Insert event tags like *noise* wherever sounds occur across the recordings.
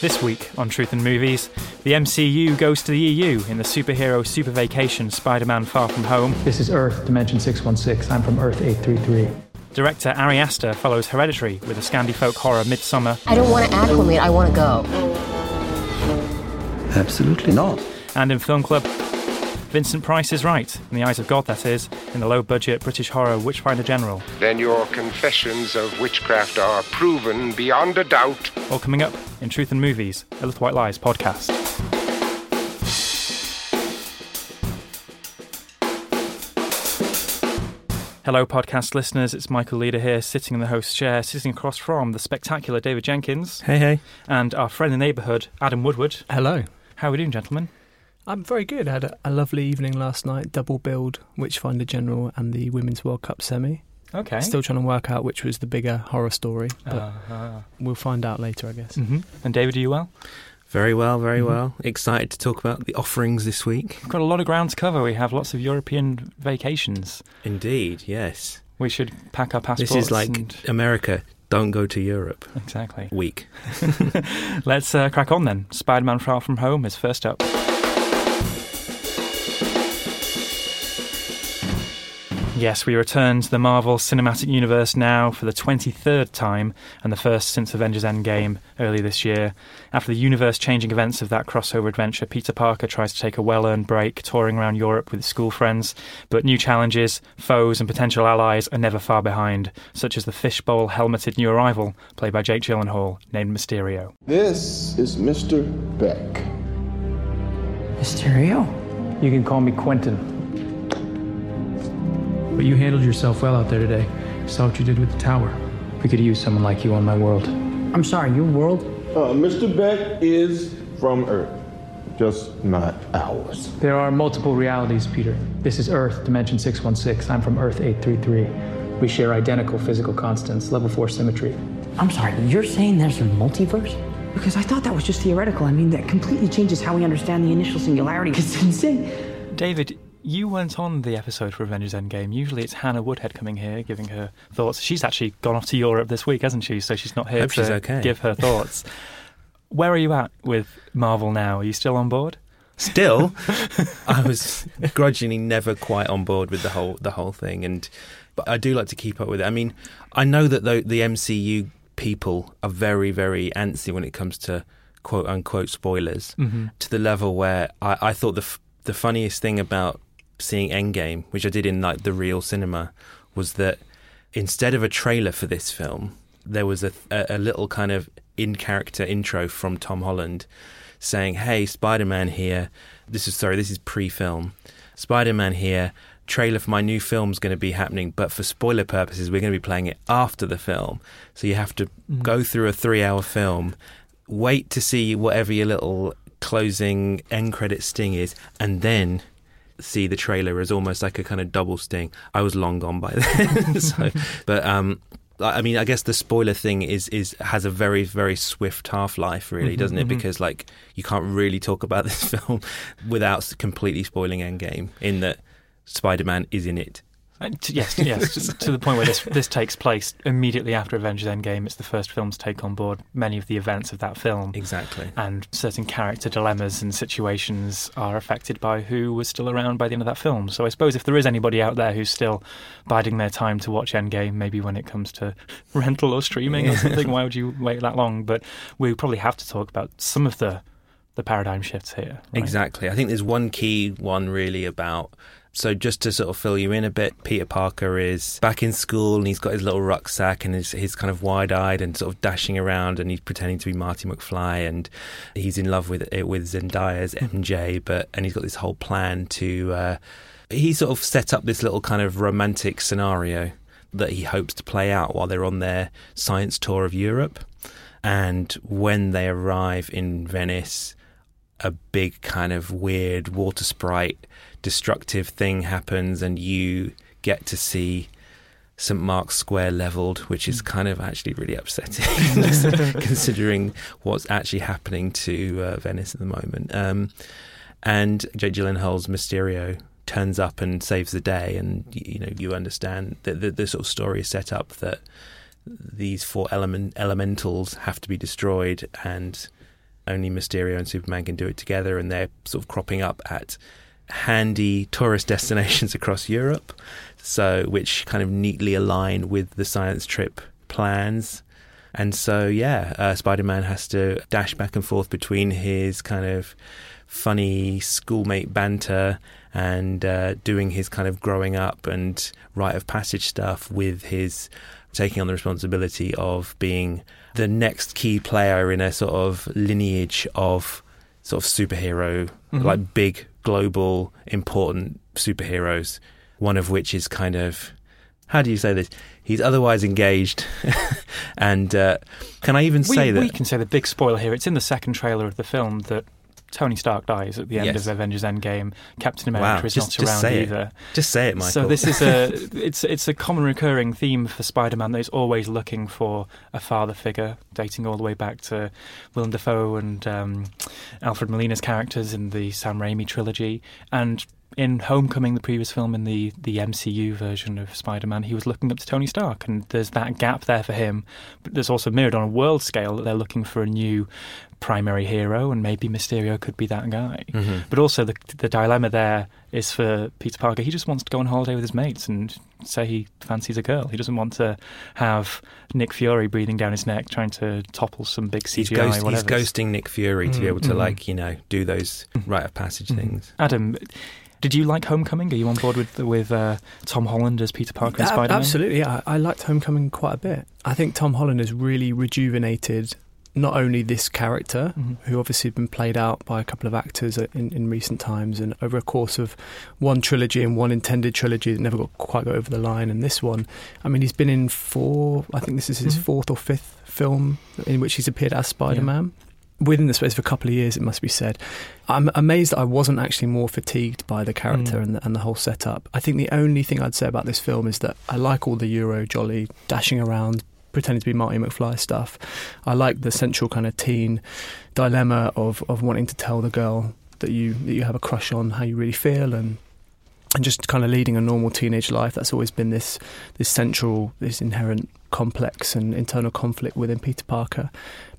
This week on Truth and Movies, the MCU goes to the EU in the superhero super vacation Spider Man Far From Home. This is Earth, Dimension 616. I'm from Earth 833. Director Ari Aster follows Hereditary with a Scandi folk horror Midsommar. I don't want to acclimate, I want to go. Absolutely not. And in Film Club, Vincent Price is right, in the eyes of God, that is, in the low budget British horror Witchfinder General. Then your confessions of witchcraft are proven beyond a doubt. All coming up in Truth and Movies, a Little White Lies podcast. Hello, podcast listeners. It's Michael Leader here, sitting in the host chair, sitting across from the spectacular David Jenkins. Hey, hey. And our friend in the neighbourhood, Adam Woodward. Hello. How are we doing, gentlemen? I'm very good. I had a, a lovely evening last night, double billed Witchfinder General and the Women's World Cup semi. Okay. Still trying to work out which was the bigger horror story, but Uh, uh. we'll find out later, I guess. hmm And David, are you well? Very well, very Mhm. well. Excited to talk about the offerings this week. We've got a lot of ground to cover. We have lots of European vacations. Indeed, yes. We should pack our passports. This is like and- America. Don't go to Europe. Exactly. Week. *laughs* Let's uh, crack on then. Spider Man Far From Home is first up. Yes, we return to the Marvel Cinematic Universe now for the 23rd time and the first since Avengers Endgame early this year. After the universe changing events of that crossover adventure, Peter Parker tries to take a well earned break touring around Europe with his school friends. But new challenges, foes, and potential allies are never far behind, such as the fishbowl helmeted new arrival, played by Jake Gyllenhaal, named Mysterio. This is Mr. Beck. Mysterio? You can call me Quentin. But you handled yourself well out there today. Saw what you did with the tower. We could use someone like you on my world. I'm sorry, your world? Uh, Mr. Beck is from Earth, just not ours. There are multiple realities, Peter. This is Earth, Dimension 616. I'm from Earth 833. We share identical physical constants, level 4 symmetry. I'm sorry, you're saying there's a multiverse? Because I thought that was just theoretical. I mean, that completely changes how we understand the initial singularity. *laughs* It's insane. David, you weren't on the episode for Avengers Endgame. Usually it's Hannah Woodhead coming here giving her thoughts. She's actually gone off to Europe this week, hasn't she? So she's not here Hope to okay. give her thoughts. *laughs* Where are you at with Marvel now? Are you still on board? Still, *laughs* I was grudgingly never quite on board with the whole the whole thing, and but I do like to keep up with it. I mean, I know that the, the MCU people are very very antsy when it comes to quote unquote spoilers Mhm. to the level where I, I thought the f- the funniest thing about seeing Endgame, which I did in like the real cinema, was that instead of a trailer for this film, there was a, a, a little kind of in character intro from Tom Holland saying, "Hey, Spider Man here. This is sorry, this is pre film. Spider Man here. Trailer for my new film's going to be happening, but for spoiler purposes, we're going to be playing it after the film. So you have to Mm. go through a three hour film, wait to see whatever your little closing end credit sting is, and then." See the trailer as almost like a kind of double sting. I was long gone by *laughs* then, so, *laughs* but um, I mean, I guess the spoiler thing is is has a very very swift half life, really, Mhm, doesn't it? mhm. Because like you can't really talk about *laughs* this film without completely spoiling Endgame. In that Spider Man is in it, Uh, to, yes, yes, to, to the point where this this takes place immediately after Avengers Endgame. It's the first film to take on board many of the events of that film. Exactly. And certain character dilemmas and situations are affected by who was still around by the end of that film. So I suppose if there is anybody out there who's still biding their time to watch Endgame, maybe when it comes to *laughs* rental or streaming or something, why would you wait that long? But we probably have to talk about some of the the paradigm shifts here. Right? Exactly. I think there's one key one really about so just to sort of fill you in a bit, Peter Parker is back in school and he's got his little rucksack and he's, he's kind of wide-eyed and sort of dashing around and he's pretending to be Marty McFly and he's in love with it with Zendaya's MJ, but and he's got this whole plan to. Uh, he sort of set up this little kind of romantic scenario that he hopes to play out while they're on their science tour of Europe. And when they arrive in Venice, a big kind of weird water sprite destructive thing happens and you get to see St Mark's Square leveled, which is kind of actually really upsetting, *laughs* considering what's actually happening to uh, Venice at the moment. Um, and Jake Gyllenhaal's Mysterio turns up and saves the day, and you know you understand that the, the sort of story is set up that these four element elementals have to be destroyed, and only Mysterio and Superman can do it together, and they're sort of cropping up at handy tourist destinations across Europe, so which kind of neatly align with the science trip plans. And so, yeah, uh, Spider Man has to dash back and forth between his kind of funny schoolmate banter and uh, doing his kind of growing up and rite of passage stuff with his taking on the responsibility of being the next key player in a sort of lineage of sort of superhero, mm-hmm. like big global important superheroes, one of which is kind of how do you say this? He's otherwise engaged, *laughs* and uh, can I even we, say that we can say the big spoiler here? It's in the second trailer of the film that Tony Stark dies at the end Yes. of Avengers Endgame. Captain America wow, is just, not just around either. Just say it, Michael. So this is a *laughs* it's it's a common recurring theme for Spider-Man that he's always looking for a father figure, dating all the way back to Willem Dafoe and um, Alfred Molina's characters in the Sam Raimi trilogy, and in Homecoming, the previous film in the the MCU version of Spider-Man, he was looking up to Tony Stark, and there's that gap there for him. But there's also mirrored on a world scale that they're looking for a new primary hero, and maybe Mysterio could be that guy. Mhm. But also the the dilemma there is for Peter Parker. He just wants to go on holiday with his mates and say he fancies a girl. He doesn't want to have Nick Fury breathing down his neck trying to topple some big CGI. he's, ghost, he's ghosting Nick Fury to be Mm, able to mhm. like you know do those rite of passage Mhm. things. Adam, did you like Homecoming? Are you on board with with uh, Tom Holland as Peter Parker and Spider Man? Absolutely, yeah. I I liked Homecoming quite a bit. I think Tom Holland has really rejuvenated not only this character, Mhm. who obviously had been played out by a couple of actors in, in recent times, and over a course of one trilogy and one intended trilogy that never got quite got over the line, and this one, I mean, he's been in four. I think this is his Mhm. fourth or fifth film in which he's appeared as Spider Man. Within the space of a couple of years, it must be said. I'm amazed that I wasn't actually more fatigued by the character Mm. and, the, and the whole setup. I think the only thing I'd say about this film is that I like all the Euro jolly dashing around, pretending to be Marty McFly stuff. I like the central kind of teen dilemma of, of wanting to tell the girl that you that you have a crush on how you really feel and and just kind of leading a normal teenage life. That's always been this this central, this inherent complex and internal conflict within Peter Parker.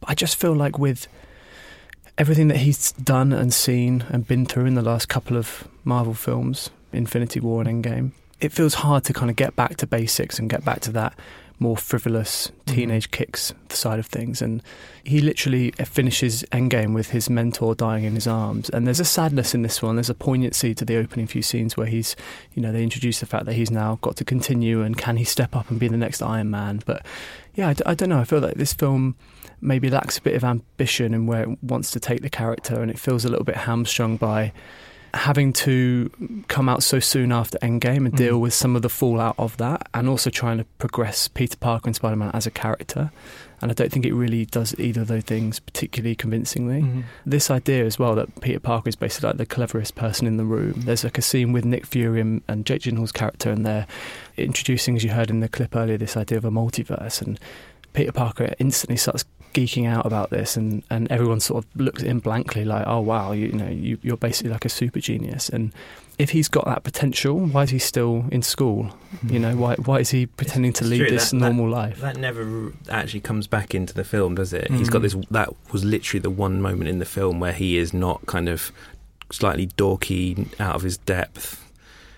But I just feel like with everything that he's done and seen and been through in the last couple of Marvel films, Infinity War and Endgame, it feels hard to kind of get back to basics and get back to that more frivolous mm-hmm. teenage kicks side of things. And he literally finishes Endgame with his mentor dying in his arms. And there's a sadness in this one. There's a poignancy to the opening few scenes where he's, you know, they introduce the fact that he's now got to continue and can he step up and be the next Iron Man. But yeah, I, d- I don't know. I feel like this film maybe lacks a bit of ambition in where it wants to take the character, and it feels a little bit hamstrung by having to come out so soon after Endgame and deal Mhm. with some of the fallout of that, and also trying to progress Peter Parker and Spider Man as a character. And I don't think it really does either of those things particularly convincingly. Mhm. This idea as well that Peter Parker is basically like the cleverest person in the room. There's like a scene with Nick Fury and, and Jake Gyllenhaal's character, and they're introducing, as you heard in the clip earlier, this idea of a multiverse. And Peter Parker instantly starts geeking out about this, and, and everyone sort of looks at him blankly, like, "Oh wow, you, you know, you, you're basically like a super genius." And if he's got that potential, why is he still in school? You know, why why is he pretending to lead true, this that- normal that- life? That never actually comes back into the film, does it? He's got Mm. this. That was literally the one moment in the film where he is not kind of slightly dorky, out of his depth,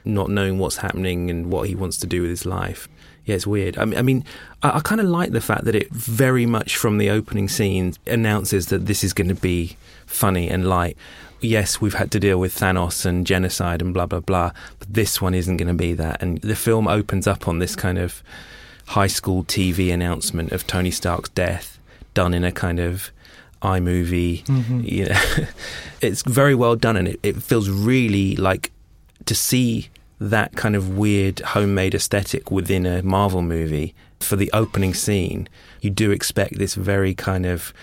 not knowing what's happening and what he wants to do with his life. Yeah, it's weird. I mean, I, mean, I, I kind of like the fact that it very much from the opening scene announces that this is going to be funny and light. Yes, we've had to deal with Thanos and genocide and blah blah blah, but this one isn't going to be that. And the film opens up on this kind of high school TV announcement of Tony Stark's death, done in a kind of iMovie. Mhm. You know, *laughs* it's very well done, and it, it feels really like to see that kind of weird homemade aesthetic within a Marvel movie for the opening scene. You do expect this very kind of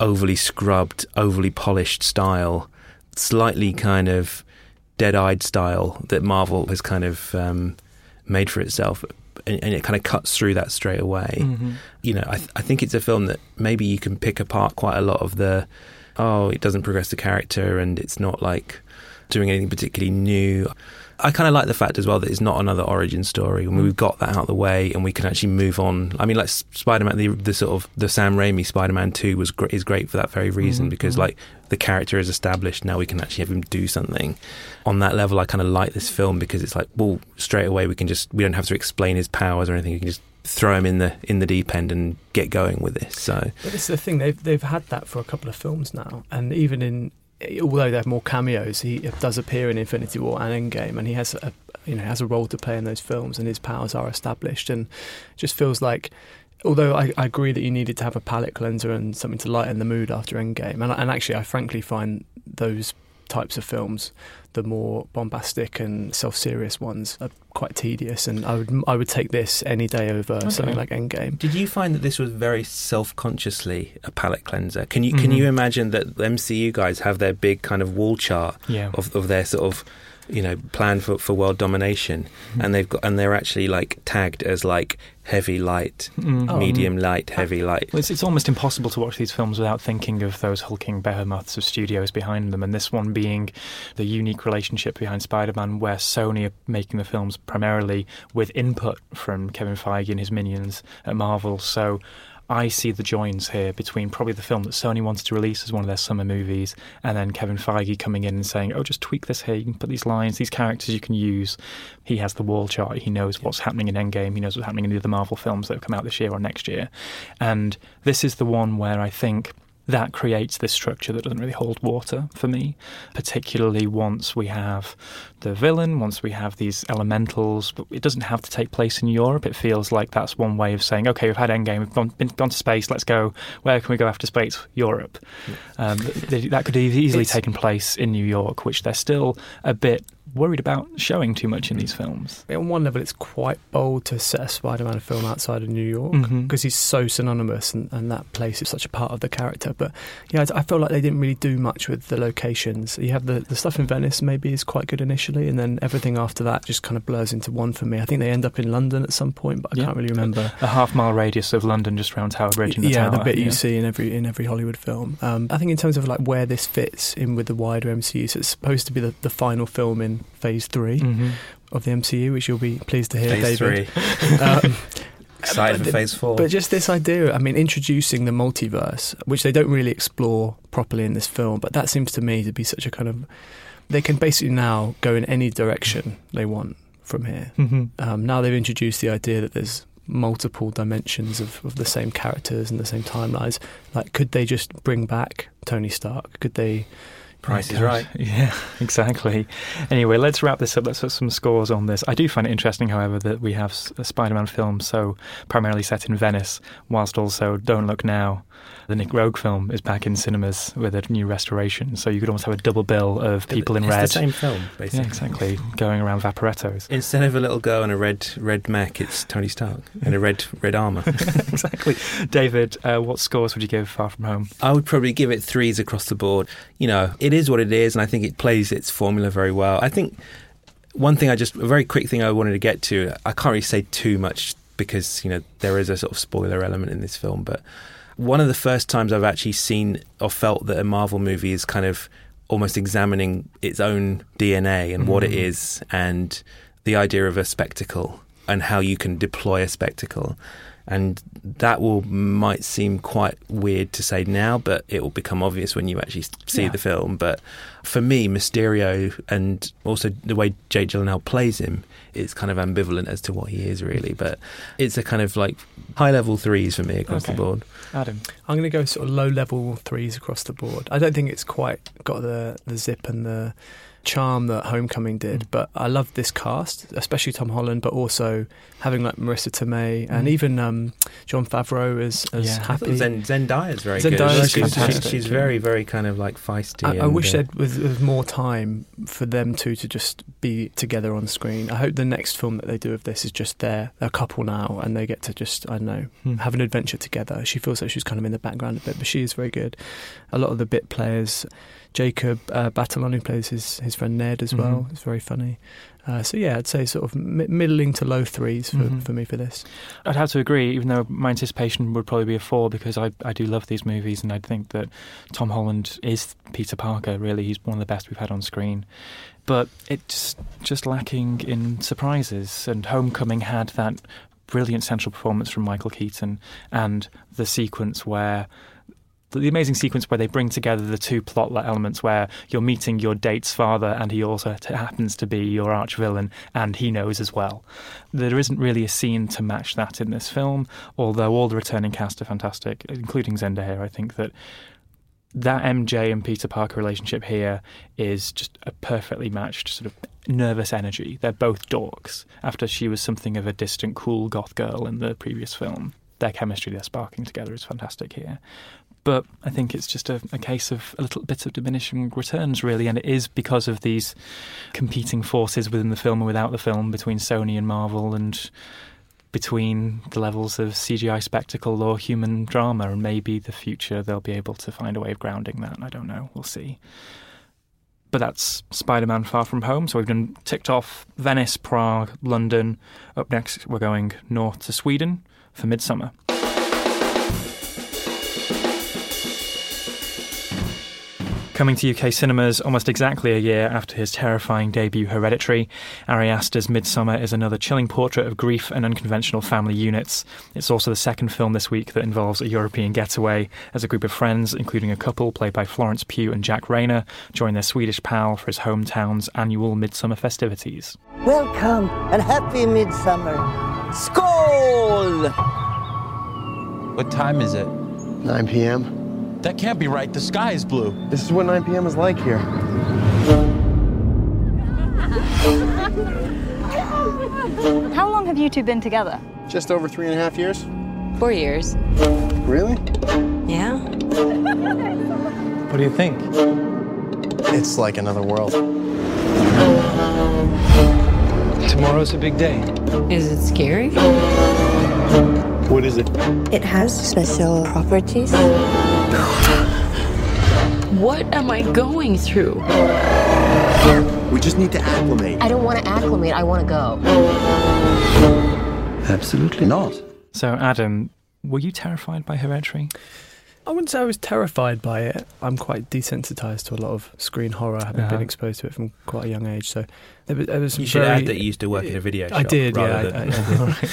overly scrubbed, overly polished style, slightly kind of dead-eyed style that Marvel has kind of um, made for itself, and, and it kind of cuts through that straight away. Mhm. You know, I, th- I think it's a film that maybe you can pick apart quite a lot of the oh, it doesn't progress the character, and it's not like doing anything particularly new. I kind of like the fact as well that it's not another origin story. I mean, we've got that out of the way, and we can actually move on. I mean, like Spider Man, the, the sort of the Sam Raimi Spider Man Two was gr- is great for that very reason Mhm, because like the character is established. Now we can actually have him do something. On that level, I kind of like this film because it's like, well, straight away we can just we don't have to explain his powers or anything. We can just throw him in the in the deep end and get going with this. So But this is the thing they've they've had that for a couple of films now, and even in although they have more cameos, he does appear in Infinity War and Endgame, and he has a you know has a role to play in those films, and his powers are established, and just feels like. Although I, I agree that you needed to have a palate cleanser and something to lighten the mood after Endgame, and, and actually I frankly find those types of films, the more bombastic and self-serious ones, are quite tedious, and I would I would take this any day over something like Endgame. Did you find that this was very self-consciously a palate cleanser? Can you can Mhm. you imagine that MCU guys have their big kind of wall chart Yeah. of of their sort of you know plan for for world domination, and they've got and they're actually like tagged as like heavy light, Mm. Oh. medium light, heavy light. Well, It's, it's almost impossible to watch these films without thinking of those hulking behemoths of studios behind them, and this one being the unique relationship behind Spider Man, where Sony are making the films primarily with input from Kevin Feige and his minions at Marvel. So I see the joins here between probably the film that Sony wanted to release as one of their summer movies, and then Kevin Feige coming in and saying, "Oh, just tweak this here. You can put these lines, these characters you can use." He has the wall chart. He knows what's happening in Endgame. He knows what's happening in the other Marvel films that have come out this year or next year, and this is the one where I think that creates this structure that doesn't really hold water for me, particularly once we have the villain, once we have these elementals, but it doesn't have to take place in Europe. It feels like that's one way of saying, okay, we've had Endgame, we've gone, been, gone to space, let's go. Where can we go after space? Europe. Um, th- that could have easily It's- taken place in New York, which they're still a bit worried about showing too much in these films. On one level, it's quite bold to set a Spider-Man film outside of New York because he's so synonymous, and, and that place is such a part of the character. But yeah, I I feel like they didn't really do much with the locations. You have the, the stuff in Venice, maybe is quite good initially, and then everything after that just kind of blurs into one for me. I think they end up in London at some point, but I Yeah. can't really remember. A half mile radius of London just around Tower Bridge in the yeah, tower. the bit yeah. you see in every in every Hollywood film. Um, I think in terms of like where this fits in with the wider MCU, so it's supposed to be the, the final film in Phase 3 Mhm. of the MCU, which you'll be pleased to hear, Phase David. three. *laughs* um, Excited for Phase Four. But just this idea, I mean, introducing the multiverse, which they don't really explore properly in this film, but that seems to me to be such a kind of. They can basically now go in any direction they want from here. Mhm. Um, now they've introduced the idea that there's multiple dimensions of, of the same characters and the same timelines. Like, could they just bring back Tony Stark? Could they. Price is right. *laughs* Yeah, exactly. Anyway, let's wrap this up. Let's put some scores on this. I do find it interesting, however, that we have a Spider Man film so primarily set in Venice, whilst also Don't Look Now, the Nic Roeg film, is back in cinemas with a new restoration. So you could almost have a double bill of people in it's red. the same film, basically. Yeah, exactly. Going around Vaporettos. Instead of a little girl in a red red Mac, it's Tony Stark in a red red armor. *laughs* exactly. David, uh, what scores would you give Far From Home? I would probably give it threes across the board. You know, it is what it is, and I think it plays its formula very well. I think one thing I just a very quick thing I wanted to get to. I can't really say too much because you know there is a sort of spoiler element in this film, but one of the first times I've actually seen or felt that a Marvel movie is kind of almost examining its own DNA and what it Mm. is, and the idea of a spectacle and how you can deploy a spectacle. And that will might seem quite weird to say now, but it will become obvious when you actually see Yeah. the film. But for me, Mysterio and also the way Jake Gyllenhaal plays him, it's kind of ambivalent as to what he is really. But it's a kind of like high level threes for me across Okay. the board. Adam. I'm going to go sort of low level threes across the board. I don't think it's quite got the, the zip and the charm that Homecoming did, Mm. but I love this cast, especially Tom Holland, but also having like Marisa Tomei and Mm. even um, Jon Favreau as, as Yeah. Happy. thought Zen, Zendaya's very Zendaya's good. She's, fantastic, she's, she's very, very kind of like feisty. I, I wish uh, there was, more time for them two to just be together on screen. I hope the next film that they do of this is just they're a couple now and they get to just I don't know Hmm. have an adventure together. She feels like she's kind of in the background a bit, but she is very good. A lot of the bit players, Jacob uh, Batalon, who plays his his friend Ned as well, Mhm. is very funny. Uh, so yeah, I'd say sort of mi- middling to low threes for, Mhm. for me for this. I'd have to agree, even though my anticipation would probably be a four because I, I do love these movies and I think that Tom Holland is Peter Parker, really. He's one of the best we've had on screen. But it's just lacking in surprises, and Homecoming had that brilliant central performance from Michael Keaton and the sequence where. The amazing sequence where they bring together the two plot elements where you're meeting your date's father and he also t- happens to be your arch villain and he knows as well. There isn't really a scene to match that in this film, although all the returning cast are fantastic, including Zendaya. I think that that MJ and Peter Parker relationship here is just a perfectly matched sort of nervous energy. They're both dorks after she was something of a distant, cool goth girl in the previous film. Their chemistry, they're sparking together, is fantastic here. But I think it's just a, a case of a little bit of diminishing returns, really, and it is because of these competing forces within the film and without the film between Sony and Marvel and between the levels of CGI spectacle or human drama, and maybe the future they'll be able to find a way of grounding that. I don't know. We'll see. But that's Spider Man Far From Home. So we've done ticked off Venice, Prague, London. Up next, we're going north to Sweden for Midsommar. Coming to UK cinemas almost exactly a year after his terrifying debut Hereditary, Ari Aster's Midsommar is another chilling portrait of grief and unconventional family units. It's also the second film this week that involves a European getaway as a group of friends, including a couple played by Florence Pugh and Jack Reynor, join their Swedish pal for his hometown's annual Midsummer festivities. Welcome and happy midsummer. Skål! What time is it? 9 p.m. That can't be right. The sky is blue. This is what 9 p.m. is like here. How long have you two been together? Just over three and a half years. Four years. Really? Yeah. What do you think? It's like another world. Tomorrow's a big day. Is it scary? What is it? It has special properties. What am I going through? We just need to acclimate. I don't want to acclimate. I want to go. Absolutely not. So, Adam, were you terrified by Hereditary? I wouldn't say I was terrified by it. I'm quite desensitized to a lot of screen horror, having Uh-huh. been exposed to it from quite a young age. So there was, there was some You should very- add that you used to work in a video I shop did, yeah, I- I- *laughs* I did.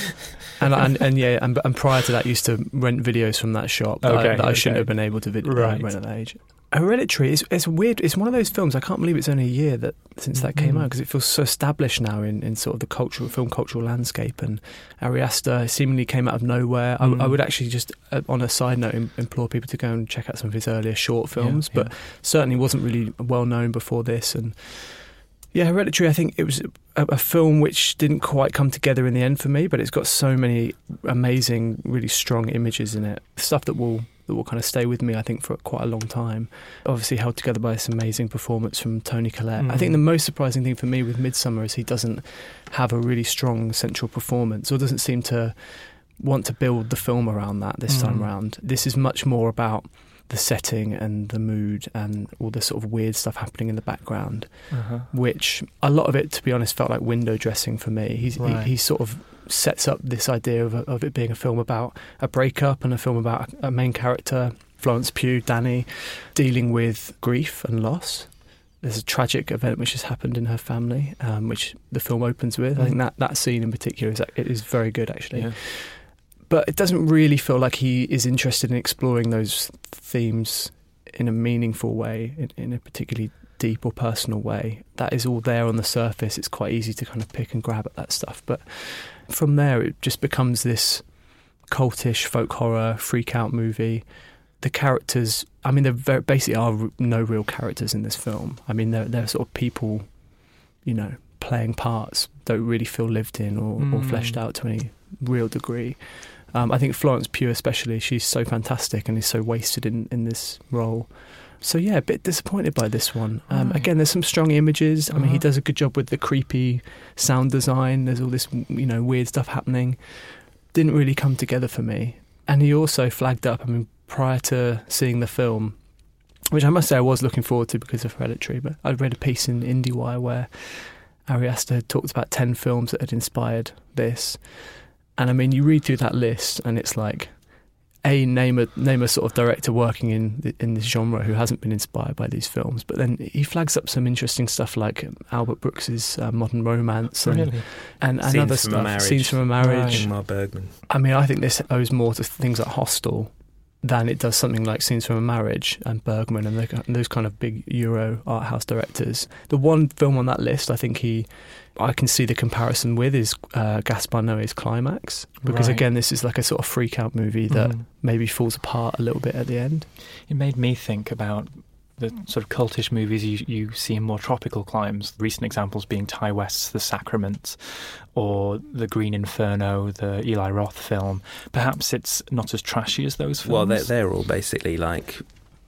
and, and and yeah, and, and prior to that, I used to rent videos from that shop that, I, Okay, I shouldn't have been able to vid- uh, Right. rent at that age. Hereditary is it's weird. It's one of those films. I can't believe it's only a year that since that came Mm. out because it feels so established now in, in sort of the cultural film cultural landscape. And Ari Aster seemingly came out of nowhere. I, Mm. I would actually just, uh, on a side note, im- implore people to go and check out some of his earlier short films. yeah. But certainly wasn't really well known before this. And yeah, Hereditary. I think it was a, a film which didn't quite come together in the end for me, but it's got so many amazing, really strong images in it. Stuff that will that will kind of stay with me. I think for quite a long time. Obviously held together by this amazing performance from Toni Collette. I think Mhm. the most surprising thing for me with Midsommar is he doesn't have a really strong central performance, or doesn't seem to want to build the film around that this time Mm. round. This is much more about the setting and the mood and all the sort of weird stuff happening in the background Uh-huh. which a lot of it, to be honest, felt like window dressing for me. He's, Right. he, he sort of sets up this idea of, of it being a film about a breakup and a film about a, a main character, Florence Pugh, Danny, dealing with grief and loss. there's a tragic event which has happened in her family, um, which the film opens with. I think Mhm. that, that scene in particular is it is very good actually. Yeah. But it doesn't really feel like he is interested in exploring those themes in a meaningful way, in, in a particularly deep or personal way. That is all there on the surface. It's quite easy to kind of pick and grab at that stuff. But from there, it just becomes this cultish folk horror freak out movie. The characters, I mean, there very, basically are no real characters in this film. I mean, they're, they're sort of people, you know, playing parts, don't really feel lived in or, or Mm. fleshed out to any real degree. Um, I think Florence Pugh, especially, she's so fantastic and is so wasted in, in this role. So yeah, a bit disappointed by this one. Um, Right. Again, there's some strong images. I mean, he Uh-huh. does a good job with the creepy sound design. There's all this, you know, weird stuff happening. Didn't really come together for me. And he also flagged up. I mean, prior to seeing the film, which I must say I was looking forward to because of Hereditary, but I'd read a piece in IndieWire where Ari Aster had talked about ten films that had inspired this. And I mean, you read through that list, and it's like, a name a name a sort of director working in th- in this genre who hasn't been inspired by these films. But then he flags up some interesting stuff like Albert Brooks's uh, Modern Romance and Really? and, and Scenes other from a stuff. Marriage. Scenes from a marriage. Ingmar Bergman. I mean, I think this owes more to things like Hostel than it does something like Scenes from a Marriage and Bergman and, the, and those kind of big Euro art house directors. The one film on that list, I think he, I can see the comparison with is uh, Gaspar Noé's Climax because Right. again, this is like a sort of freak out movie that Mhm. maybe falls apart a little bit at the end. It made me think about the sort of cultish movies you, you see in more tropical climes. Recent examples being Ti West's The Sacrament or The Green Inferno, the Eli Roth film. Perhaps it's not as trashy as those films. Well, they're, they're all basically like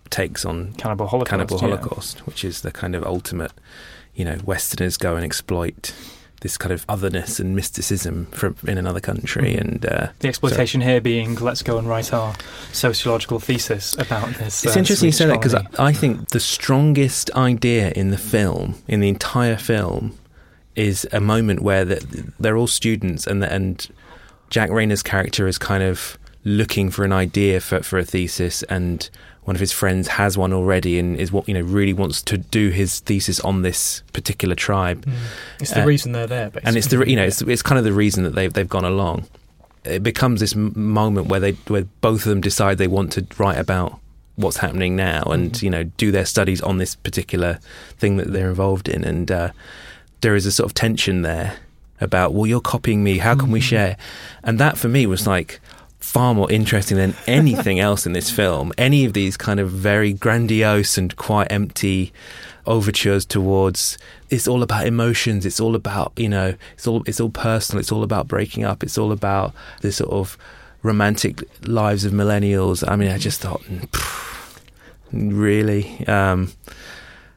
takes on Cannibal Holocaust. Cannibal yeah. Holocaust, which is the kind of ultimate, you know, Westerners go and exploit this kind of otherness and mysticism from in another country, Mhm. and uh, The exploitation here being let's go and write our sociological thesis about this. It's uh, interesting you say that because. I, I think the strongest idea in the film, in the entire film, is a moment where the, they're all students and and Jack Reynor's character is kind of looking for an idea for for a thesis and one of his friends has one already and is what you know really wants to do his thesis on this particular tribe It's the Uh, reason they're there, basically. and it's the you know it's, it's kind of the reason that they've they've gone along. It becomes this m- moment where they where both of them decide they want to write about what's happening now and you know do their studies on this particular thing that they're involved in, and uh, there is a sort of tension there about well you're copying me, how can we share? And that for me was like far more interesting than anything *laughs* else in this film. Any of these kind of very grandiose and quite empty overtures towards it's all about emotions it's all about you know it's all it's all personal it's all about breaking up it's all about the sort of romantic lives of millennials i mean i just thought mm, really um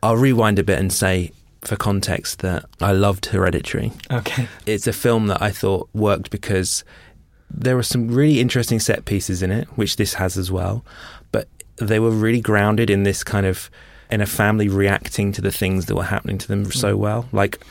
i'll rewind a bit and say for context that i loved hereditary Okay. it's a film that I thought worked because there were some really interesting set pieces in it, which this has as well, but they were really grounded in this kind of in a family reacting to the things that were happening to them mm. so well. Like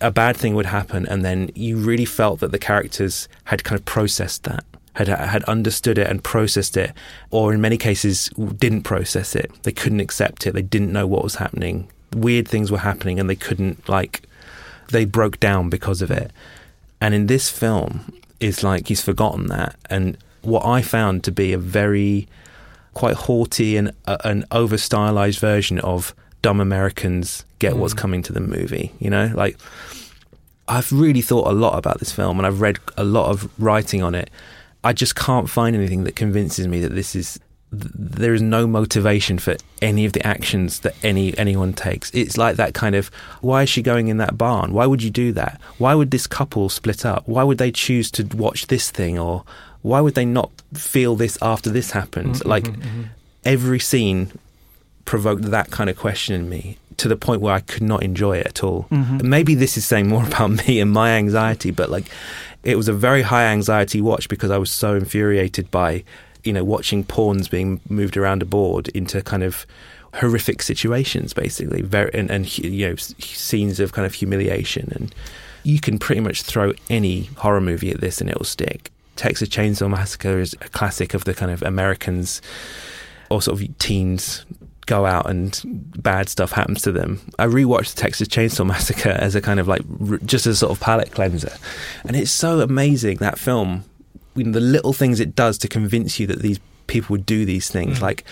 a bad thing would happen, and then you really felt that the characters had kind of processed that. Had, had understood it and processed it, or in many cases didn't process it. They couldn't accept it. They didn't know what was happening. Weird things were happening, and they couldn't like they broke down because of it. And in this film, it's like he's forgotten that. And what I found to be a very quite haughty and uh, an over stylized version of dumb Americans get what's Mm. coming to the movie. You know, like I've really thought a lot about this film and I've read a lot of writing on it. I just can't find anything that convinces me that this is th- there is no motivation for any of the actions that any anyone takes. It's like that kind of why is she going in that barn? Why would you do that? Why would this couple split up? Why would they choose to watch this thing or why would they not feel this after this happens? Mhm, like mhm, mhm. every scene provoked that kind of question in me to the point where I could not enjoy it at all. Mhm. Maybe this is saying more *laughs* about me and my anxiety, but like it was a very high anxiety watch because I was so infuriated by, you know, watching pawns being moved around a board into kind of horrific situations, basically, very and, and you know scenes of kind of humiliation, and you can pretty much throw any horror movie at this and it will stick. Texas Chainsaw Massacre is a classic of the kind of Americans or sort of teens go out and bad stuff happens to them. I rewatched the Texas Chainsaw Massacre as a kind of like just a sort of palate cleanser, and it's so amazing that film. You know, the little things it does to convince you that these people would do these things, Mm. like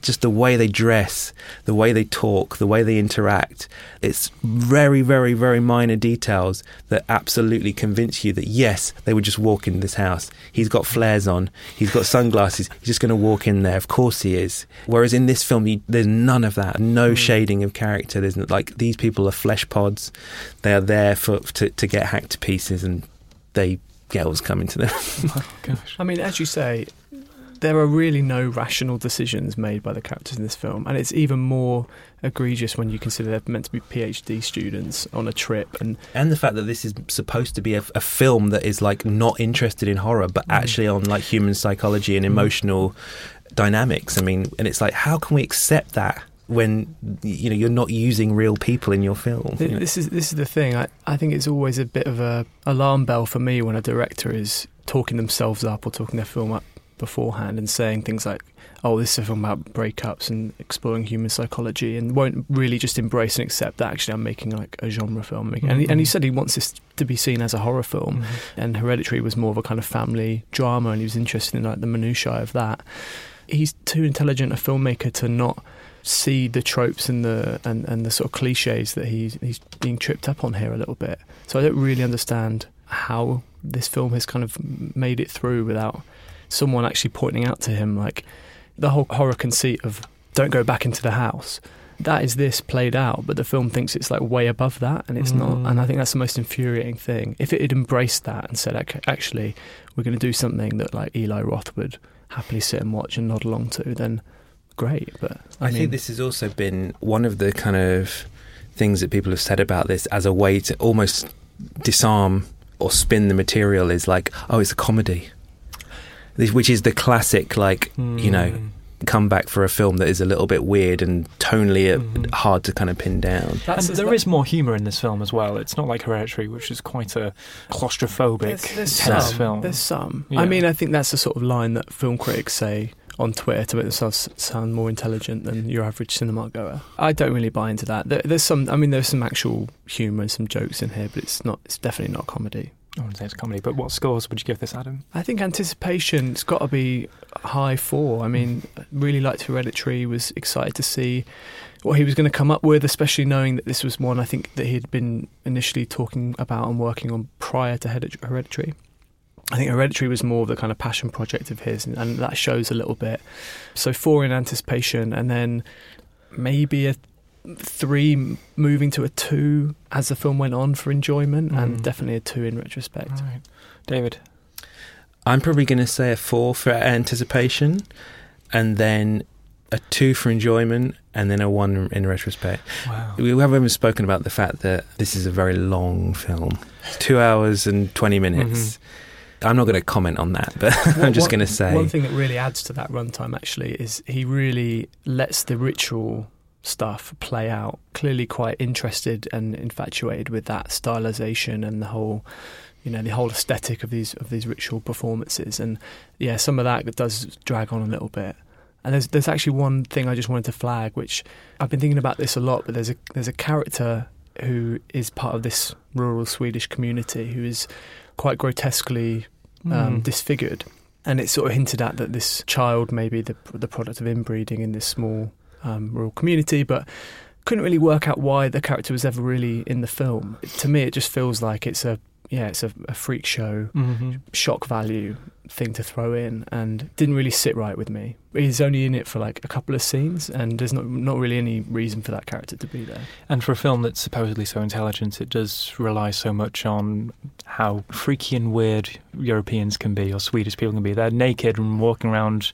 just the way they dress, the way they talk, the way they interact. It's very, very, very minor details that absolutely convince you that yes, they would just walk in this house. He's got flares on, he's got sunglasses, he's just going to walk in there. Of course he is. Whereas in this film, you, there's none of that, no shading of character. There's like these people are flesh pods. They are there for to, to get hacked to pieces, and they get what's coming to them. *laughs* oh, gosh. I mean, as you say, there are really no rational decisions made by the characters in this film, and it's even more egregious when you consider they're meant to be PhD students on a trip and and the fact that this is supposed to be a, a film that is like not interested in horror but Mm. actually on like human psychology and emotional dynamics i mean and it's like how can we accept that when you know you're not using real people in your film Th- you know? This is this is the thing. I, I think it's always a bit of a alarm bell for me when a director is talking themselves up or talking their film up beforehand and saying things like, "Oh, this is a film about breakups and exploring human psychology," and won't really just embrace and accept that actually I'm making like a genre film. And, he, and he mm-hmm. said he wants this to be seen as a horror film, mm-hmm. and Hereditary was more of a kind of family drama, and he was interested in like the minutiae of that. He's too intelligent a filmmaker to not see the tropes and the and, and the sort of cliches that he's he's being tripped up on here a little bit. So I don't really understand how this film has kind of made it through without someone actually pointing out to him like the whole horror conceit of don't go back into the house. That is this played out, but the film thinks it's like way above that, and it's Mm. not. And I think that's the most infuriating thing. If it had embraced that and said, "Okay, actually, we're going to do something that like Eli Roth would happily sit and watch and nod along to, then great. But I, I, mean, think this has also been one of the kind of things that people have said about this as a way to almost disarm or spin the material is like, oh, it's a comedy, This- which is the classic, like you know, comeback for a film that is a little bit weird and tonally uh, hard to kind of pin down. and there is more humour in this film as well. It's not like Hereditary, which is quite a claustrophobic, There's, there's tense some. film. There's some. Yeah. I mean, I think that's the sort of line that film critics say on Twitter to make themselves sound more intelligent than your average cinema goer. I don't really buy into that. There, there's some. I mean, there's some actual humour and some jokes in here, but it's not. It's definitely not comedy. I wouldn't say it's comedy, but what scores would you give this, Adam? I think anticipation's got to be high four. I mean, really liked Hereditary. Was excited to see what he was going to come up with, especially knowing that this was one I think that he had been initially talking about and working on prior to Hereditary. I think Hereditary was more of the kind of passion project of his, and, and that shows a little bit. So four in anticipation, and then maybe a three moving to a two as the film went on for enjoyment, and Mm. definitely a two in retrospect. Right. David. I'm probably going to say a four for anticipation, and then a two for enjoyment, and then a one in retrospect. Wow. We haven't even spoken about the fact that this is a very long film, two hours and twenty minutes. I'm not going to comment on that, but *laughs* I'm just going to say one thing that really adds to that runtime actually is he really lets the ritual stuff play out. Clearly, quite interested and infatuated with that stylization and the whole, you know, the whole aesthetic of these of these ritual performances. And yeah, some of that does drag on a little bit. And there's there's actually one thing I just wanted to flag, which I've been thinking about this a lot. But there's a there's a character who is part of this rural Swedish community who is quite grotesquely um, Mm. disfigured, and it's sort of hinted at that this child may be the the product of inbreeding in this small um, rural community, but couldn't really work out why the character was ever really in the film. To me, it just feels like it's a yeah, it's a, a freak show, Mhm. shock value thing to throw in, and didn't really sit right with me. He's only in it for like a couple of scenes, and there's not not really any reason for that character to be there. And for a film that's supposedly so intelligent, it does rely so much on how freaky and weird Europeans can be, or Swedish people can be. They're naked and walking around,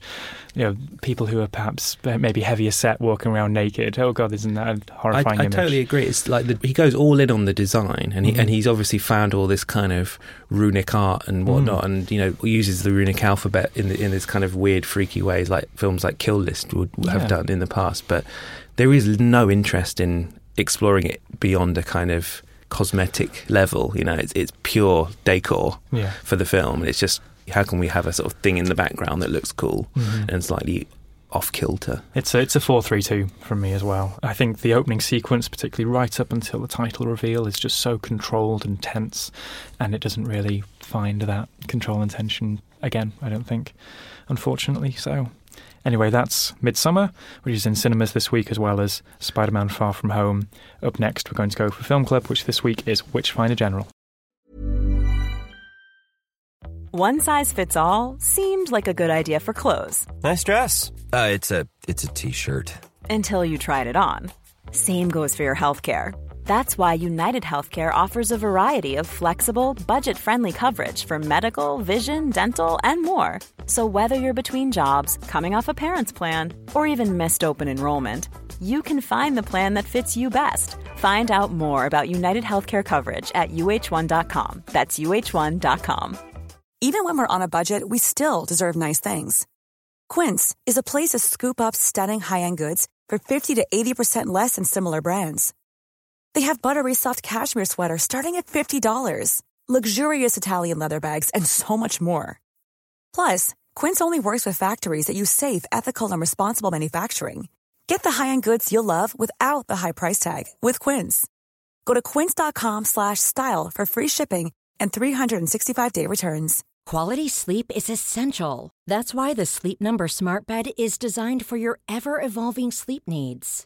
you know, people who are perhaps maybe heavier set walking around naked. Oh God, isn't that a I, horrifying I image? totally agree. It's like the, he goes all in on the design, and he Mhm. and he's obviously found all this kind of runic art and whatnot, Mm. and you know uses the runic alphabet in the, in this kind of weird, freaky ways, like films like Kill List would have Yeah. done in the past. But there is no interest in exploring it beyond a kind of cosmetic level. You know, it's it's pure decor Yeah. for the film, and it's just how can we have a sort of thing in the background that looks cool Mhm. and slightly off kilter. It's a, it's a four three two from me as well. I think the opening sequence, particularly right up until the title reveal, is just so controlled and tense, and it doesn't really find that control and tension again. I don't think, unfortunately. So, anyway, that's Midsommar, which is in cinemas this week, as well as Spider Man Far From Home. Up next, we're going to go for Film Club, which this week is Witchfinder General. One size fits all seemed like a good idea for clothes Nice dress. Uh, it's a it's a t-shirt. until you tried it on. Same goes for your healthcare. That's why United Healthcare offers a variety of flexible, budget friendly coverage for medical, vision, dental, and more. So, whether you're between jobs, coming off a parent's plan, or even missed open enrollment, you can find the plan that fits you best. Find out more about United Healthcare coverage at uh1.com. That's uh1.com. Even when we're on a budget, we still deserve nice things. Quince is a place to scoop up stunning high-end goods for 50 to 80% less than similar brands. They have buttery soft cashmere sweaters starting at $50, luxurious Italian leather bags, and so much more. Plus, Quince only works with factories that use safe, ethical, and responsible manufacturing. Get the high-end goods you'll love without the high price tag with Quince. Go to quince.com slash style for free shipping and 365-day returns. Quality sleep is essential. That's why the Sleep Number Smart Bed is designed for your ever evolving sleep needs.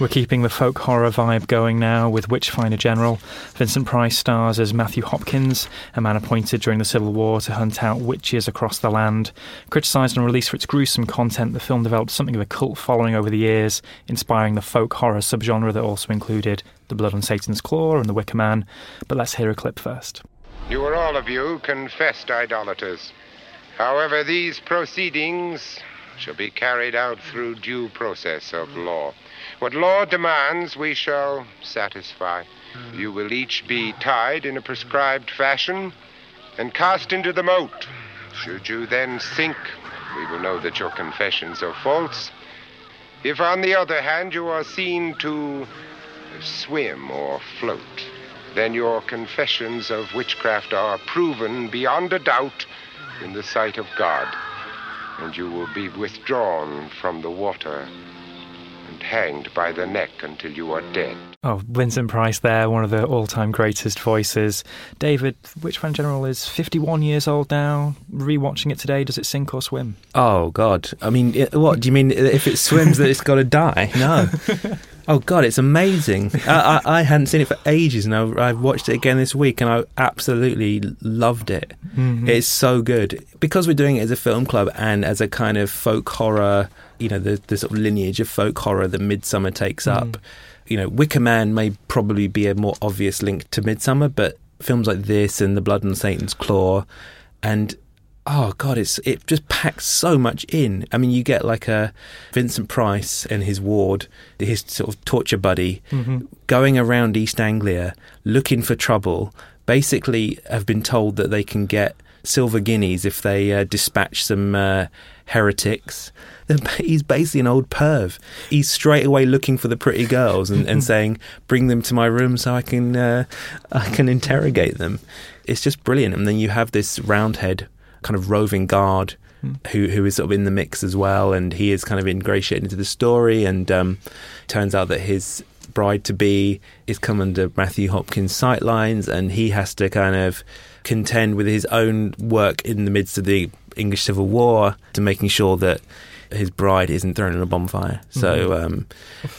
We're keeping the folk horror vibe going now with Witchfinder General. Vincent Price stars as Matthew Hopkins, a man appointed during the Civil War to hunt out witches across the land. Criticised and released for its gruesome content, the film developed something of a cult following over the years, inspiring the folk horror subgenre that also included The Blood on Satan's Claw and The Wicker Man. But let's hear a clip first. You are all of you confessed idolaters. However, these proceedings shall be carried out through due process of law. What law demands, we shall satisfy. Hmm. You will each be tied in a prescribed fashion and cast into the moat. Should you then sink, we will know that your confessions are false. If, on the other hand, you are seen to swim or float, then your confessions of witchcraft are proven beyond a doubt in the sight of God, and you will be withdrawn from the water and hanged by the neck until you are dead. Oh, Vincent Price there, one of the all time greatest voices. David, Witchfinder General is 51 years old now. Rewatching it today, does it sink or swim? Oh God! I mean, it- what do you mean? If it swims, that it's got to die? No. *laughs* Oh God, it's amazing. I, I, I hadn't seen it for ages, and I, I watched it again this week, and I absolutely loved it. Mhm. It's so good because we're doing it as a film club and as a kind of folk horror. You know, the, the sort of lineage of folk horror that Midsommar takes up. You know, Wicker Man may probably be a more obvious link to Midsommar, but films like this and The Blood on Satan's Claw, and oh god it's it just packs so much in i mean you get like a vincent price and his ward his sort of torture buddy Mhm. going around east anglia looking for trouble basically have been told that they can get silver guineas if they uh, dispatch some uh, heretics. *laughs* He's basically an old perv. He's straight away looking for the pretty girls and, and *laughs* saying bring them to my room so i can uh, i can interrogate them. It's just brilliant. And then you have this roundhead kind of roving guard who who is sort of in the mix as well, and he is kind of ingratiated into the story. And um, turns out that his bride to be is come under Matthew Hopkins' sightlines, and he has to kind of contend with his own work in the midst of the English Civil War to making sure that his bride isn't thrown in a bonfire. So Mhm. um,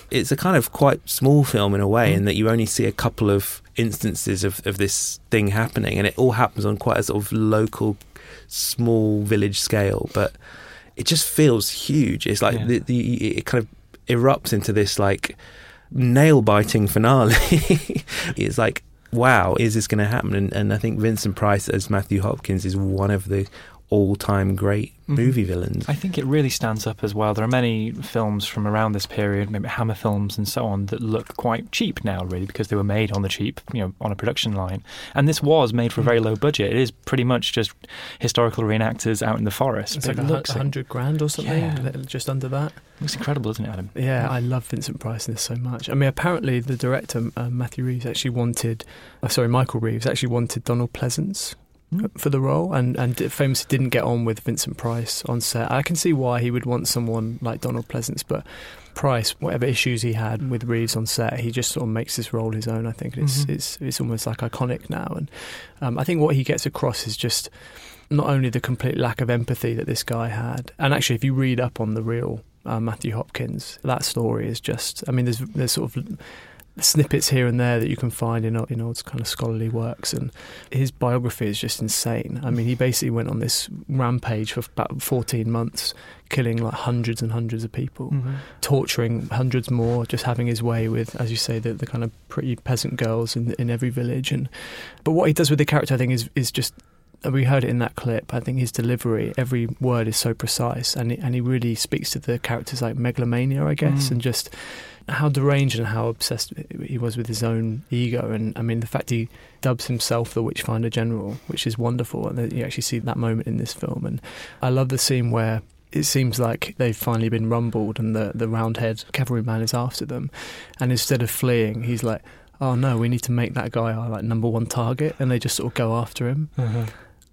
it's a kind of quite small film in a way, in that you only see a couple of instances of, of this thing happening, and it all happens on quite a sort of local, small village scale. But it just feels huge. It's like Yeah. the, the it kind of erupts into this like nail biting finale. *laughs* it's like, wow, is this going to happen? And, and I think Vincent Price as Matthew Hopkins is one of the all time great Mhm. movie villains. I think it really stands up as well. There are many films from around this period, maybe Hammer films and so on, that look quite cheap now, really, because they were made on the cheap, you know, on a production line. And this was made for a very low budget. It is pretty much just historical reenactors out in the forest. It's but like it a looks hu- hundred grand or something, Yeah. just under that. looks incredible, doesn't it, Adam? Yeah, I love Vincent Price in this so much. I mean, apparently the director uh, Matthew Reeves actually wanted, uh, sorry, Michael Reeves actually wanted Donald Pleasence Hmm. for the role, and and famously didn't get on with Vincent Price on set. I can see why he would want someone like Donald Pleasence, but Price, whatever issues he had with Reeves on set, he just sort of makes this role his own. I think and it's Mhm. it's it's almost like iconic now, and um, I think what he gets across is just not only the complete lack of empathy that this guy had, and actually, if you read up on the real uh, Matthew Hopkins, that story is just. I mean, there's there's sort of snippets here and there that you can find in in old kind of scholarly works, and his biography is just insane. I mean, he basically went on this rampage for about 14 months, killing like hundreds and hundreds of people Mhm. torturing hundreds more, just having his way with, as you say, the, the kind of pretty peasant girls in in every village. And but what he does with the character, I think, is is just. We heard it in that clip. I think his delivery, every word is so precise, and he, and he really speaks to the characters like megalomania, I guess, Mm. and just how deranged and how obsessed he was with his own ego. And I mean, the fact he dubs himself the Witchfinder General, which is wonderful, and you actually see that moment in this film. And I love the scene where it seems like they've finally been rumbled and the, the roundhead cavalryman is after them. And instead of fleeing, he's like, oh no, we need to make that guy our like number one target. And they just sort of go after him. Mhm.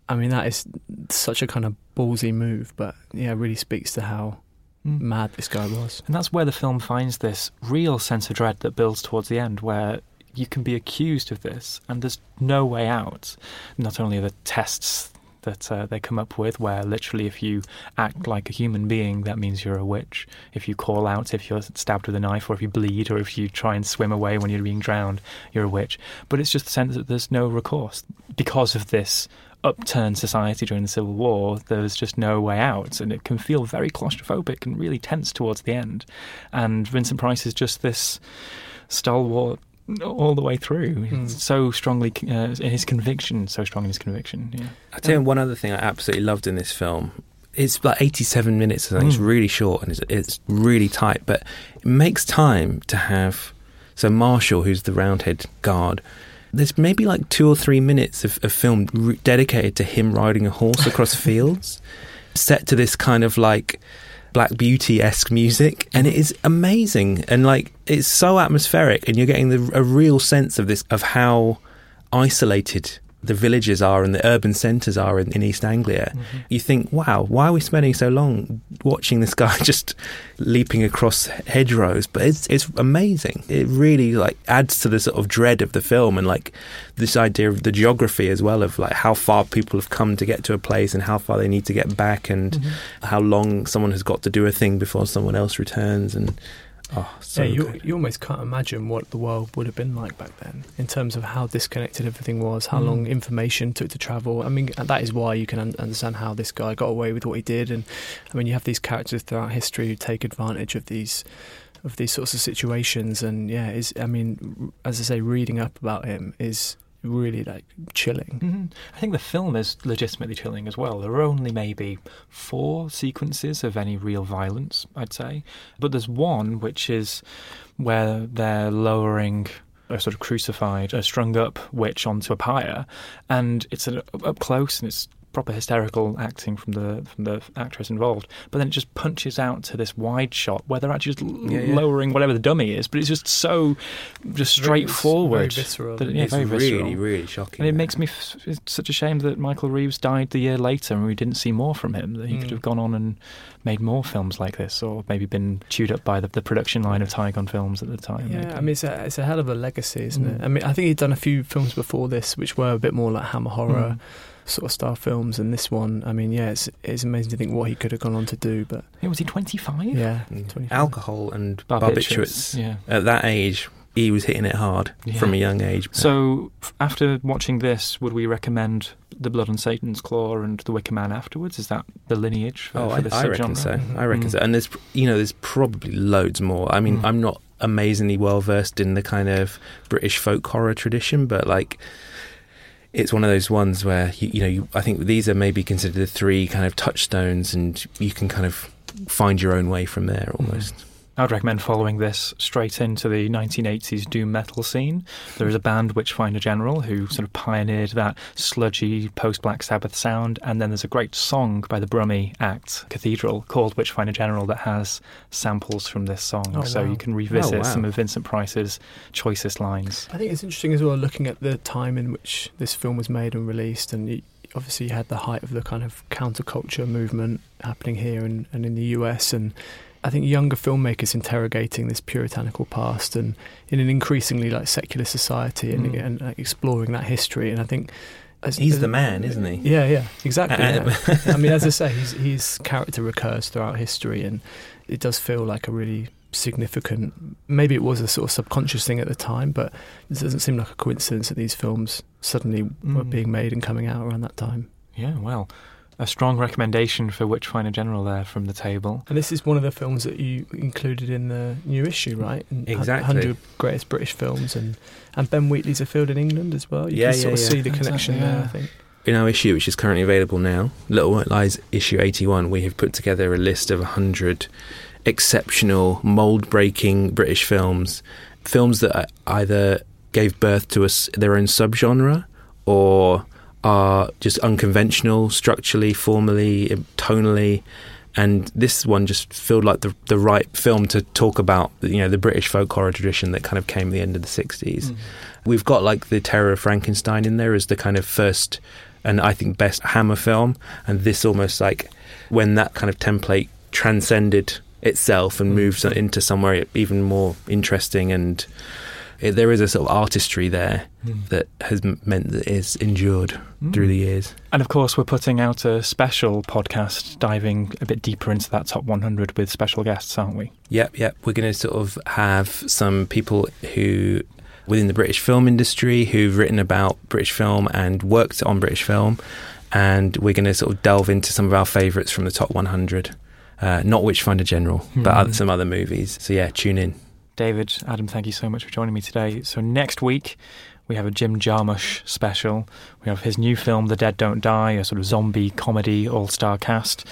I mean, that is such a kind of ballsy move, but yeah, it really speaks to how Mm. mad this guy was. And that's where the film finds this real sense of dread that builds towards the end, where you can be accused of this and there's no way out. Not only are the tests that uh, they come up with, where literally if you act like a human being, that means you're a witch. If you call out, if you're stabbed with a knife, or if you bleed, or if you try and swim away when you're being drowned, you're a witch. But it's just the sense that there's no recourse. Because of this upturned society during the Civil War, there's just no way out, and it can feel very claustrophobic and really tense towards the end. And Vincent Price is just this stalwart all the way through. Mm. So strongly uh, in his conviction, so strong in his conviction. Yeah. I tell you one other thing I absolutely loved in this film. It's like 87 minutes or something. It's Mm. really short and it's, it's really tight, but it makes time to have. So, Marshall, who's the Roundhead guard, there's maybe like two or three minutes of, of film dedicated to him riding a horse across *laughs* fields, set to this kind of like Black Beauty esque music, and it is amazing. And like, it's so atmospheric, and you're getting the, a real sense of this, of how isolated the villages are and the urban centres are in, in East Anglia, you think, wow, why are we spending so long watching this guy *laughs* just leaping across hedgerows? But it's it's amazing. It really like adds to the sort of dread of the film and like this idea of the geography as well of like how far people have come to get to a place and how far they need to get back and Mhm. how long someone has got to do a thing before someone else returns and oh so yeah, you, you almost can't imagine what the world would have been like back then in terms of how disconnected everything was, how Mm. long information took to travel. I mean, that is why you can un- understand how this guy got away with what he did. And I mean, you have these characters throughout history who take advantage of these of these sorts of situations. And yeah, is I mean, as I say, reading up about him is really like chilling. Mhm. I think the film is legitimately chilling as well. There are only maybe four sequences of any real violence, I'd say. But there's one which is where they're lowering a sort of crucified, a strung up witch onto a pyre, and it's an, up close and it's proper hysterical acting from the from the actress involved. But then it just punches out to this wide shot where they're actually just l- Yeah, yeah. lowering whatever the dummy is, but it's just so just it's straightforward. very visceral. that- yeah, it's very visceral. really really shocking. And it makes me. F- it's such a shame that Michael Reeves died the year later, and we didn't see more from him. That he could Mm. have gone on and made more films like this, or maybe been chewed up by the, the production line of Tigon Films at the time. Yeah, maybe. I mean, it's a, it's a hell of a legacy, isn't it? Mm. I mean, I think he'd done a few films before this, which were a bit more like Hammer horror Mm. sort of style films, and this one, I mean, yeah, it's it's amazing to think what he could have gone on to do, but Yeah, was he twenty five? yeah, Mm. 25. alcohol and Barbiturates, barbiturates. yeah. At that age, he was hitting it hard Yeah. from a young age. So, after watching this, would we recommend The Blood on Satan's Claw and The Wicker Man afterwards? Is that the lineage for, oh, for I, I reckon so. I reckon Mm. so. And there's, you know, there's probably loads more. I mean, Mm. I'm not amazingly well versed in the kind of British folk horror tradition, but like it's one of those ones where you, you know you, I think these are maybe considered the three kind of touchstones, and you can kind of find your own way from there almost. I'd recommend following this straight into the 1980s doom metal scene. There is a band, Witchfinder General, who sort of pioneered that sludgy post Black Sabbath sound. And then there's a great song by the Brummie act, Cathedral, called Witchfinder General, that has samples from this song. Oh, so wow. you can revisit Oh, wow. some of Vincent Price's choicest lines. I think it's interesting as well looking at the time in which this film was made and released, and you, obviously you had the height of the kind of counterculture movement happening here and, and in the US, and I think younger filmmakers interrogating this puritanical past and in an increasingly like secular society and, Mm. and like, exploring that history, and I think. As, He's as- the man, isn't he? Yeah, yeah, exactly. Yeah. I mean, as I say, his, his character recurs throughout history, and it does feel like a really significant. Maybe it was a sort of subconscious thing at the time, but it doesn't seem like a coincidence that these films suddenly were Mm. being made and coming out around that time. Yeah, well, a strong recommendation for Witchfinder General there from the table. And this is one of the films that you included in the new issue, right? In hu- Exactly. 100 greatest British films, and and Ben Wheatley's a field in England as well. You Yeah, can sort yeah, of see the connection Exactly, there. I think. In our issue, which is currently available now, Little White Lies issue 81, we have put together a list of 100 exceptional, mold breaking British films. Films that uh, either gave birth to us their own subgenre or are just unconventional structurally, formally, tonally. And this one just felt like the the right film to talk about, you know, the British folk horror tradition that kind of came at the end of the 60s. Hmm. We've got like the Terror of Frankenstein in there as the kind of first and I think best Hammer film, and this almost like when that kind of template transcended itself and hmm. moved so- into somewhere even more interesting and it, there is a sort of artistry there Mm. that has meant that it's endured through the years. And of course, we're putting out a special podcast diving a bit deeper into that top 100 with special guests, aren't we? Yep, yep. We're going to sort of have some people who, within the British film industry, who've written about British film and worked on British film, and we're going to sort of delve into some of our favourites from the top 100. Uh, not Witchfinder General, but other, some other movies. So yeah, tune in. David, Adam, thank you so much for joining me today. So next week we have a Jim Jarmusch special. We have his new film, The Dead Don't Die, a sort of zombie comedy all-star cast.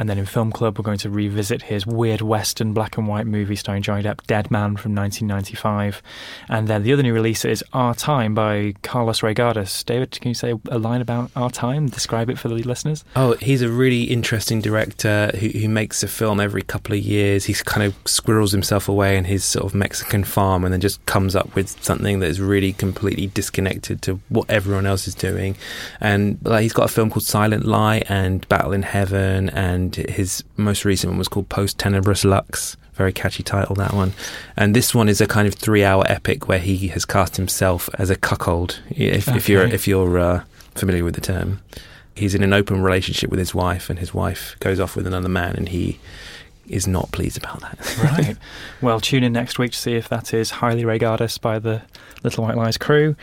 And then in Film Club, we're going to revisit his weird Western black and white movie starring Johnny Depp, Dead Man from 1995. And then the other new release is Our Time by Carlos Reygadas. David, can you say a line about Our Time? Describe it for the listeners. Oh, he's a really interesting director who, who makes a film every couple of years. He kind of squirrels himself away in his sort of Mexican farm and then just comes up with something that is really completely disconnected to what everyone else is doing. And like, he's got a film called Silent Light and Battle in Heaven, and his most recent one was called Post Tenebras Lux. Very catchy title, that one. And this one is a kind of three-hour epic where he has cast himself as a cuckold. If, if you're if you're uh, familiar with the term he's in an open relationship with his wife, and his wife goes off with another man, and he is not pleased about that. Right. *laughs* well, tune in next week to see if that is highly regarded by the Little White Lies crew.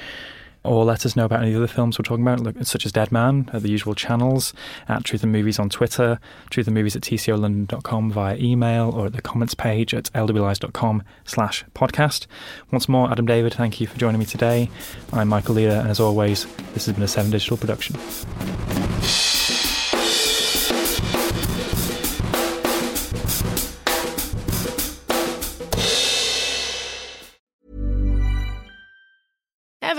Or let us know about any other films we're talking about, such as Dead Man, at the usual channels, at Truth and Movies on Twitter, Truth and Movies at tcolondon.com via email, or at the comments page at lwlies.com slash podcast. Once more, Adam David, thank you for joining me today. I'm Michael Leader, and as always, this has been a Seven Digital production.